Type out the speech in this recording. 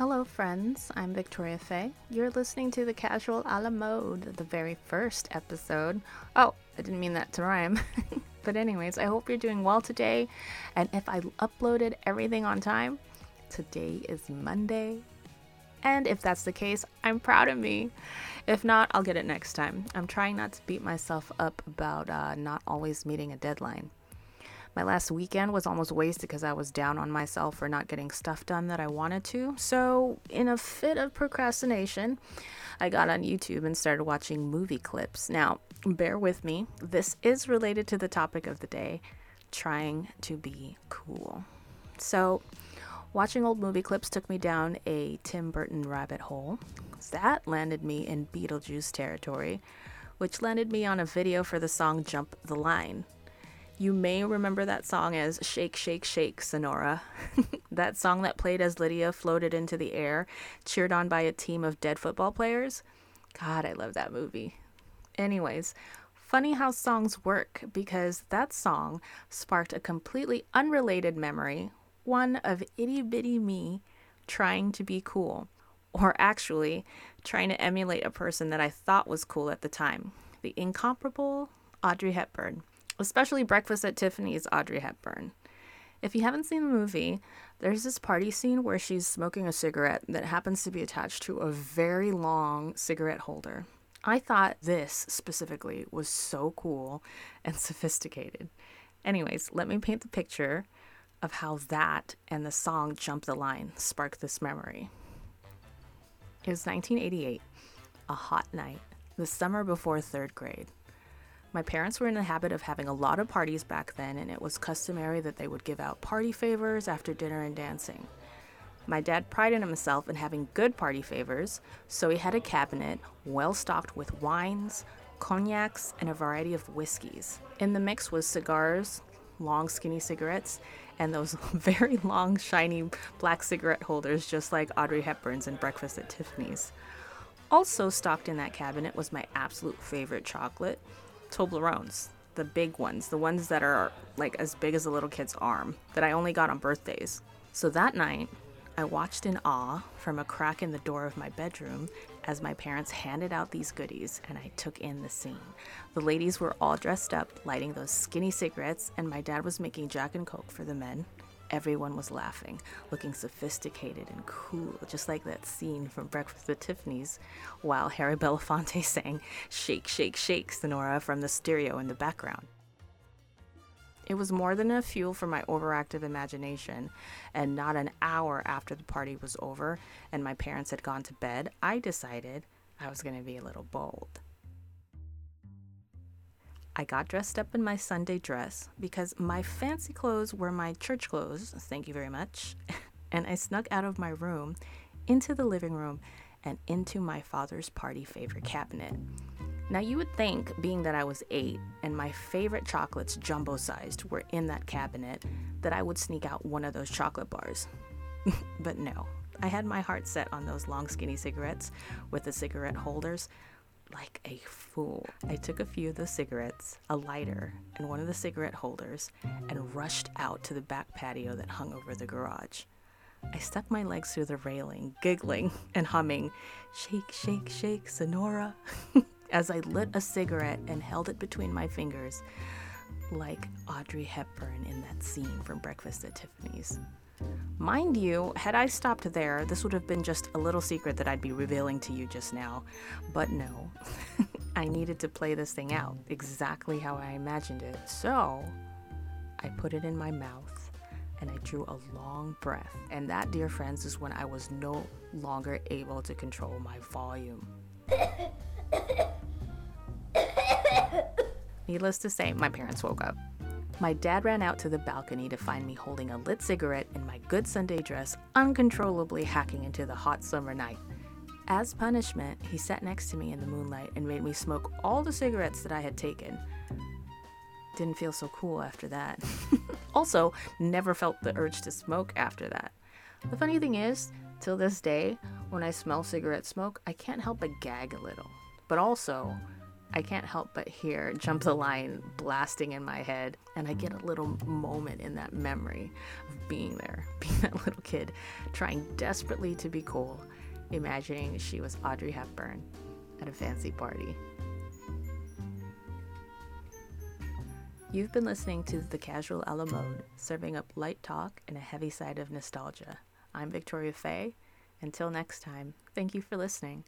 Hello, friends. I'm Victoria Fay. You're listening to the Casual a la Mode, the very first episode. Oh, I didn't mean that to rhyme. but, anyways, I hope you're doing well today. And if I uploaded everything on time, today is Monday. And if that's the case, I'm proud of me. If not, I'll get it next time. I'm trying not to beat myself up about uh, not always meeting a deadline. My last weekend was almost wasted because I was down on myself for not getting stuff done that I wanted to. So, in a fit of procrastination, I got on YouTube and started watching movie clips. Now, bear with me, this is related to the topic of the day trying to be cool. So, watching old movie clips took me down a Tim Burton rabbit hole. That landed me in Beetlejuice territory, which landed me on a video for the song Jump the Line. You may remember that song as Shake, Shake, Shake, Senora. that song that played as Lydia floated into the air, cheered on by a team of dead football players. God, I love that movie. Anyways, funny how songs work because that song sparked a completely unrelated memory, one of itty bitty me trying to be cool, or actually trying to emulate a person that I thought was cool at the time the incomparable Audrey Hepburn especially Breakfast at Tiffany's Audrey Hepburn. If you haven't seen the movie, there's this party scene where she's smoking a cigarette that happens to be attached to a very long cigarette holder. I thought this specifically was so cool and sophisticated. Anyways, let me paint the picture of how that and the song Jump the Line sparked this memory. It was 1988, a hot night, the summer before third grade. My parents were in the habit of having a lot of parties back then, and it was customary that they would give out party favors after dinner and dancing. My dad prided himself in having good party favors, so he had a cabinet well stocked with wines, cognacs, and a variety of whiskeys. In the mix was cigars, long skinny cigarettes, and those very long shiny black cigarette holders just like Audrey Hepburn's in Breakfast at Tiffany's. Also stocked in that cabinet was my absolute favorite chocolate, Toblerones, the big ones, the ones that are like as big as a little kid's arm, that I only got on birthdays. So that night, I watched in awe from a crack in the door of my bedroom as my parents handed out these goodies and I took in the scene. The ladies were all dressed up, lighting those skinny cigarettes, and my dad was making Jack and Coke for the men, Everyone was laughing, looking sophisticated and cool, just like that scene from Breakfast at Tiffany's, while Harry Belafonte sang Shake, Shake, Shake Senora from the stereo in the background. It was more than a fuel for my overactive imagination, and not an hour after the party was over and my parents had gone to bed, I decided I was going to be a little bold. I got dressed up in my Sunday dress because my fancy clothes were my church clothes, thank you very much, and I snuck out of my room into the living room and into my father's party favorite cabinet. Now, you would think, being that I was eight and my favorite chocolates, jumbo sized, were in that cabinet, that I would sneak out one of those chocolate bars. but no, I had my heart set on those long, skinny cigarettes with the cigarette holders like a fool. I took a few of the cigarettes, a lighter, and one of the cigarette holders, and rushed out to the back patio that hung over the garage. I stuck my legs through the railing, giggling and humming, Shake, shake, shake, Senora, as I lit a cigarette and held it between my fingers, like Audrey Hepburn in that scene from Breakfast at Tiffany's. Mind you, had I stopped there, this would have been just a little secret that I'd be revealing to you just now. But no, I needed to play this thing out exactly how I imagined it. So I put it in my mouth and I drew a long breath. And that, dear friends, is when I was no longer able to control my volume. Needless to say, my parents woke up. My dad ran out to the balcony to find me holding a lit cigarette in my good Sunday dress, uncontrollably hacking into the hot summer night. As punishment, he sat next to me in the moonlight and made me smoke all the cigarettes that I had taken. Didn't feel so cool after that. also, never felt the urge to smoke after that. The funny thing is, till this day, when I smell cigarette smoke, I can't help but gag a little. But also, I can't help but hear Jump the Line blasting in my head, and I get a little moment in that memory of being there, being that little kid, trying desperately to be cool, imagining she was Audrey Hepburn at a fancy party. You've been listening to The Casual a la Mode, serving up light talk and a heavy side of nostalgia. I'm Victoria Fay. Until next time, thank you for listening.